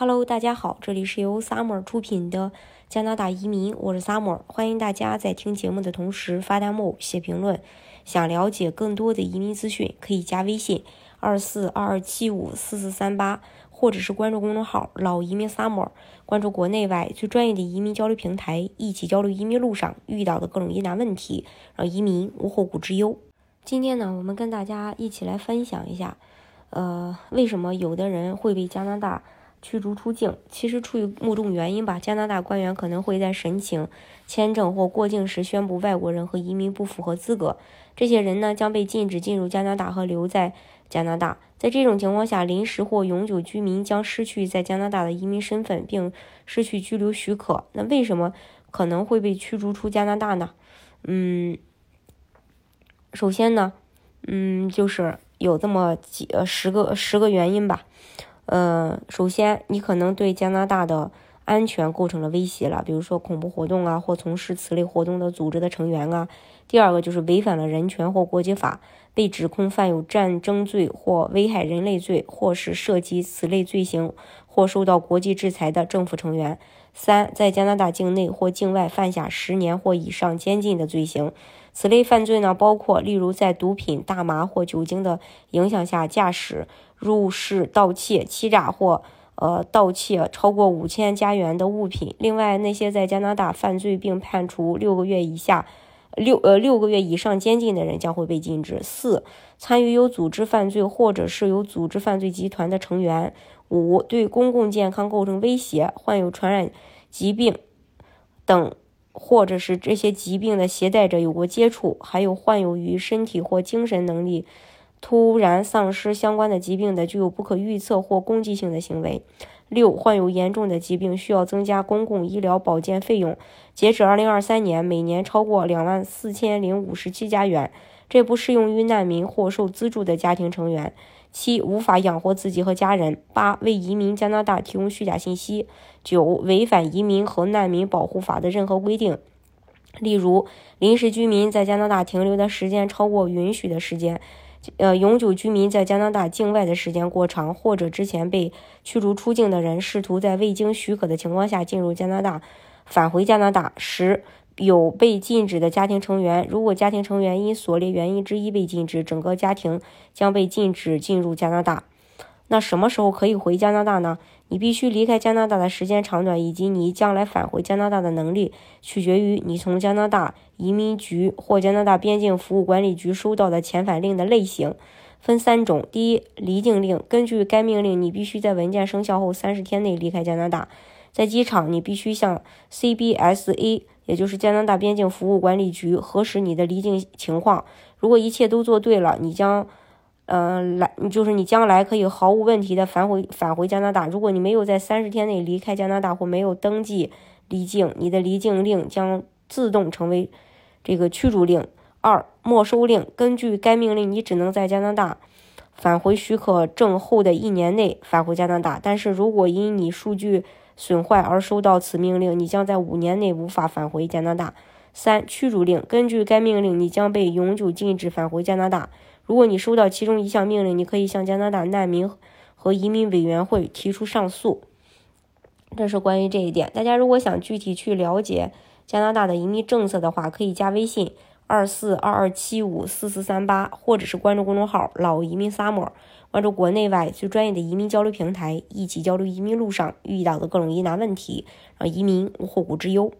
Hello，大家好，这里是由 Summer 出品的加拿大移民，我是 Summer，欢迎大家在听节目的同时发弹幕、写评论。想了解更多的移民资讯，可以加微信二四二二七五四四三八，或者是关注公众号“老移民 Summer”，关注国内外最专业的移民交流平台，一起交流移民路上遇到的各种疑难问题，让移民无后顾之忧。今天呢，我们跟大家一起来分享一下，呃，为什么有的人会被加拿大。驱逐出境，其实出于某种原因吧，加拿大官员可能会在申请签证或过境时宣布外国人和移民不符合资格，这些人呢将被禁止进入加拿大和留在加拿大。在这种情况下，临时或永久居民将失去在加拿大的移民身份，并失去居留许可。那为什么可能会被驱逐出加拿大呢？嗯，首先呢，嗯，就是有这么几呃十个十个原因吧。呃，首先，你可能对加拿大的安全构成了威胁了，比如说恐怖活动啊，或从事此类活动的组织的成员啊。第二个就是违反了人权或国际法，被指控犯有战争罪或危害人类罪，或是涉及此类罪行或受到国际制裁的政府成员。三，在加拿大境内或境外犯下十年或以上监禁的罪行。此类犯罪呢，包括例如在毒品、大麻或酒精的影响下驾驶。入室盗窃、欺诈或呃盗窃超过五千加元的物品。另外，那些在加拿大犯罪并判处六个月以下、六呃六个月以上监禁的人将会被禁止。四、参与有组织犯罪或者是有组织犯罪集团的成员。五、对公共健康构成威胁，患有传染疾病等，或者是这些疾病的携带者有过接触，还有患有与身体或精神能力。突然丧失相关的疾病的，具有不可预测或攻击性的行为。六、患有严重的疾病，需要增加公共医疗保健费用。截止二零二三年，每年超过两万四千零五十七加元。这不适用于难民或受资助的家庭成员。七、无法养活自己和家人。八、为移民加拿大提供虚假信息。九、违反移民和难民保护法的任何规定，例如临时居民在加拿大停留的时间超过允许的时间。呃，永久居民在加拿大境外的时间过长，或者之前被驱逐出境的人试图在未经许可的情况下进入加拿大，返回加拿大。时，有被禁止的家庭成员，如果家庭成员因所列原因之一被禁止，整个家庭将被禁止进入加拿大。那什么时候可以回加拿大呢？你必须离开加拿大的时间长短以及你将来返回加拿大的能力，取决于你从加拿大移民局或加拿大边境服务管理局收到的遣返令的类型。分三种：第一，离境令，根据该命令，你必须在文件生效后三十天内离开加拿大。在机场，你必须向 CBSA，也就是加拿大边境服务管理局核实你的离境情况。如果一切都做对了，你将。嗯，来，就是你将来可以毫无问题的返回返回加拿大。如果你没有在三十天内离开加拿大或没有登记离境，你的离境令将自动成为这个驱逐令。二，没收令，根据该命令，你只能在加拿大返回许可证后的一年内返回加拿大。但是如果因你数据损坏而收到此命令，你将在五年内无法返回加拿大。三，驱逐令，根据该命令，你将被永久禁止返回加拿大。如果你收到其中一项命令，你可以向加拿大难民和移民委员会提出上诉。这是关于这一点。大家如果想具体去了解加拿大的移民政策的话，可以加微信二四二二七五四四三八，或者是关注公众号“老移民 summer”，关注国内外最专业的移民交流平台，一起交流移民路上遇到的各种疑难问题，让移民无后顾之忧。